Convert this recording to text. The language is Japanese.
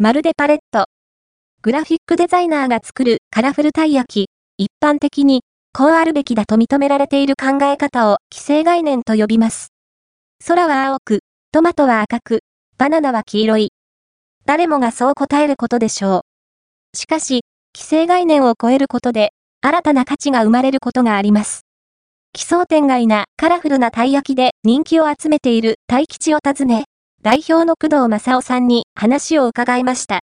まるでパレット。グラフィックデザイナーが作るカラフルたい焼き、一般的に、こうあるべきだと認められている考え方を既成概念と呼びます。空は青く、トマトは赤く、バナナは黄色い。誰もがそう答えることでしょう。しかし、既成概念を超えることで、新たな価値が生まれることがあります。奇想天外なカラフルなたい焼きで人気を集めている大吉を訪ね、代表の工藤正夫さんに話を伺いました。